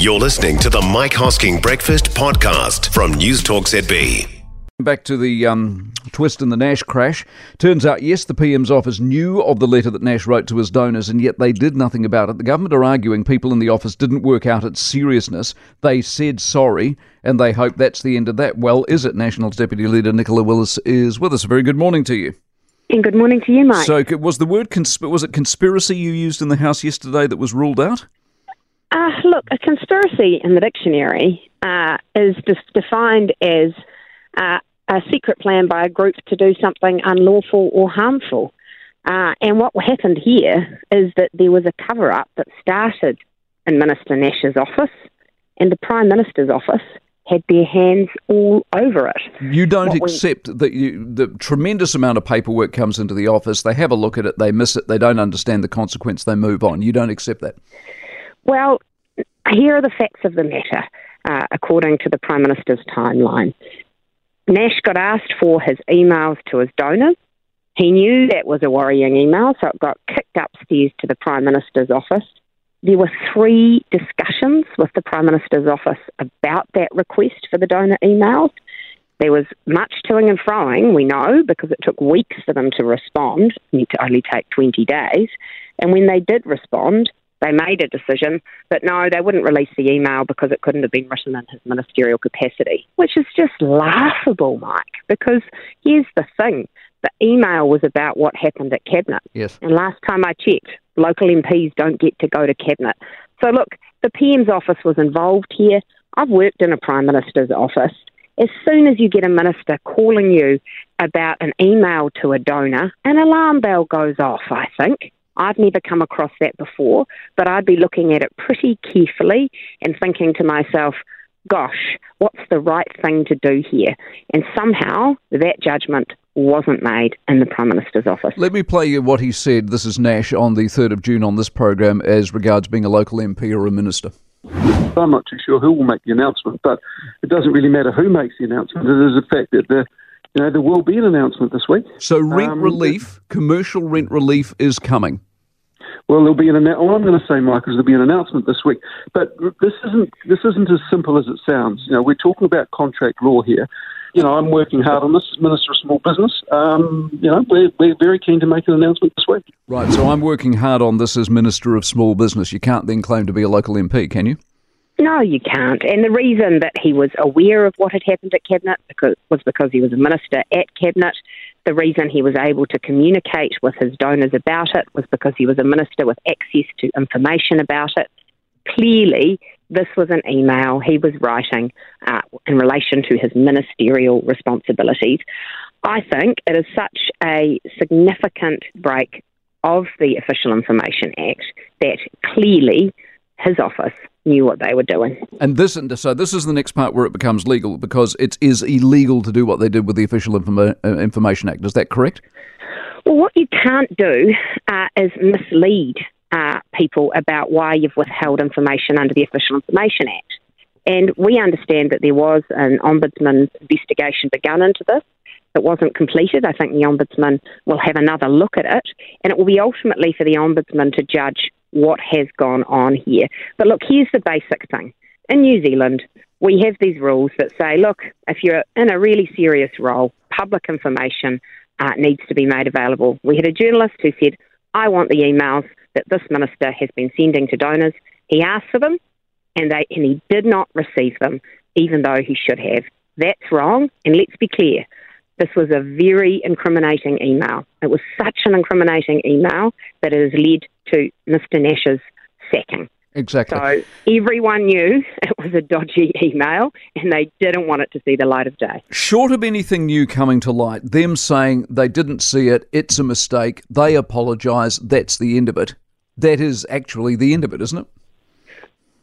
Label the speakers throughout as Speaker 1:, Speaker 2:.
Speaker 1: You're listening to the Mike Hosking Breakfast Podcast from News Talk ZB.
Speaker 2: Back to the um, twist in the Nash crash. Turns out, yes, the PM's office knew of the letter that Nash wrote to his donors, and yet they did nothing about it. The government are arguing people in the office didn't work out its seriousness. They said sorry, and they hope that's the end of that. Well, is it? Nationals Deputy Leader Nicola Willis is with us. A very good morning to you.
Speaker 3: And good morning to you, Mike.
Speaker 2: So, was the word consp- was it conspiracy you used in the House yesterday that was ruled out?
Speaker 3: Uh, look, a conspiracy in the dictionary uh, is defined as uh, a secret plan by a group to do something unlawful or harmful. Uh, and what happened here is that there was a cover up that started in Minister Nash's office, and the Prime Minister's office had their hands all over it.
Speaker 2: You don't what accept that you, the tremendous amount of paperwork comes into the office, they have a look at it, they miss it, they don't understand the consequence, they move on. You don't accept that?
Speaker 3: Well, here are the facts of the matter, uh, according to the Prime Minister's timeline. Nash got asked for his emails to his donors. He knew that was a worrying email, so it got kicked upstairs to the Prime Minister's office. There were three discussions with the Prime Minister's office about that request for the donor emails. There was much toing and froing, we know, because it took weeks for them to respond. It need to only take 20 days. And when they did respond, they made a decision that no, they wouldn't release the email because it couldn't have been written in his ministerial capacity, which is just laughable, Mike. Because here's the thing the email was about what happened at Cabinet.
Speaker 2: Yes.
Speaker 3: And last time I checked, local MPs don't get to go to Cabinet. So, look, the PM's office was involved here. I've worked in a Prime Minister's office. As soon as you get a minister calling you about an email to a donor, an alarm bell goes off, I think. I've never come across that before, but I'd be looking at it pretty carefully and thinking to myself, gosh, what's the right thing to do here? And somehow that judgment wasn't made in the Prime Minister's office.
Speaker 2: Let me play you what he said. This is Nash on the 3rd of June on this program as regards being a local MP or a minister.
Speaker 4: I'm not too sure who will make the announcement, but it doesn't really matter who makes the announcement. It is a fact that the you know, there will be an announcement this week.
Speaker 2: So rent um, relief, commercial rent relief is coming.
Speaker 4: Well, there'll be an all I'm going to say, Michael, is there'll be an announcement this week. But this isn't this isn't as simple as it sounds. You know, we're talking about contract law here. You know, I'm working hard on this as Minister of Small Business. Um, you know, we're, we're very keen to make an announcement this week.
Speaker 2: Right. So I'm working hard on this as Minister of Small Business. You can't then claim to be a local MP, can you?
Speaker 3: No, you can't. And the reason that he was aware of what had happened at Cabinet because, was because he was a minister at Cabinet. The reason he was able to communicate with his donors about it was because he was a minister with access to information about it. Clearly, this was an email he was writing uh, in relation to his ministerial responsibilities. I think it is such a significant break of the Official Information Act that clearly his office knew what they were doing.
Speaker 2: And this, so this is the next part where it becomes legal because it is illegal to do what they did with the Official Informa- uh, Information Act. Is that correct?
Speaker 3: Well, what you can't do uh, is mislead uh, people about why you've withheld information under the Official Information Act. And we understand that there was an ombudsman investigation begun into this. It wasn't completed. I think the ombudsman will have another look at it, and it will be ultimately for the ombudsman to judge what has gone on here. But look, here's the basic thing. In New Zealand, we have these rules that say, look, if you're in a really serious role, public information uh, needs to be made available. We had a journalist who said, I want the emails that this minister has been sending to donors. He asked for them, and, they, and he did not receive them, even though he should have. That's wrong, and let's be clear. This was a very incriminating email. It was such an incriminating email that it has led to Mr. Nash's sacking.
Speaker 2: Exactly.
Speaker 3: So everyone knew it was a dodgy email and they didn't want it to see the light of day.
Speaker 2: Short of anything new coming to light, them saying they didn't see it, it's a mistake, they apologise, that's the end of it. That is actually the end of it, isn't it?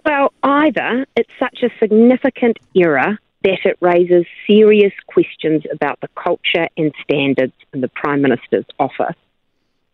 Speaker 3: Well, either it's such a significant error that it raises serious questions about the culture and standards in the Prime Minister's office,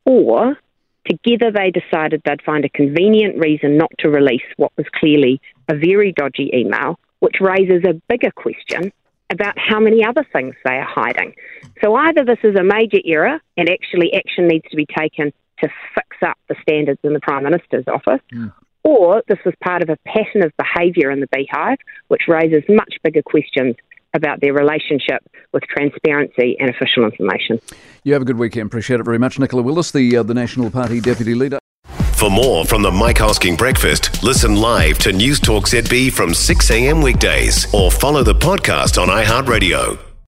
Speaker 3: or together they decided they'd find a convenient reason not to release what was clearly a very dodgy email, which raises a bigger question about how many other things they are hiding. So either this is a major error and actually action needs to be taken to fix up the standards in the Prime Minister's office, mm. or this was part of a pattern of behaviour in the beehive, which raises much bigger questions about their relationship with transparency and official information.
Speaker 2: You have a good weekend. Appreciate it very much. Nicola Willis, the, uh, the National Party Deputy Leader.
Speaker 1: For more from the Mike Hosking Breakfast, listen live to News Talk ZB from 6 a.m. weekdays or follow the podcast on iHeartRadio.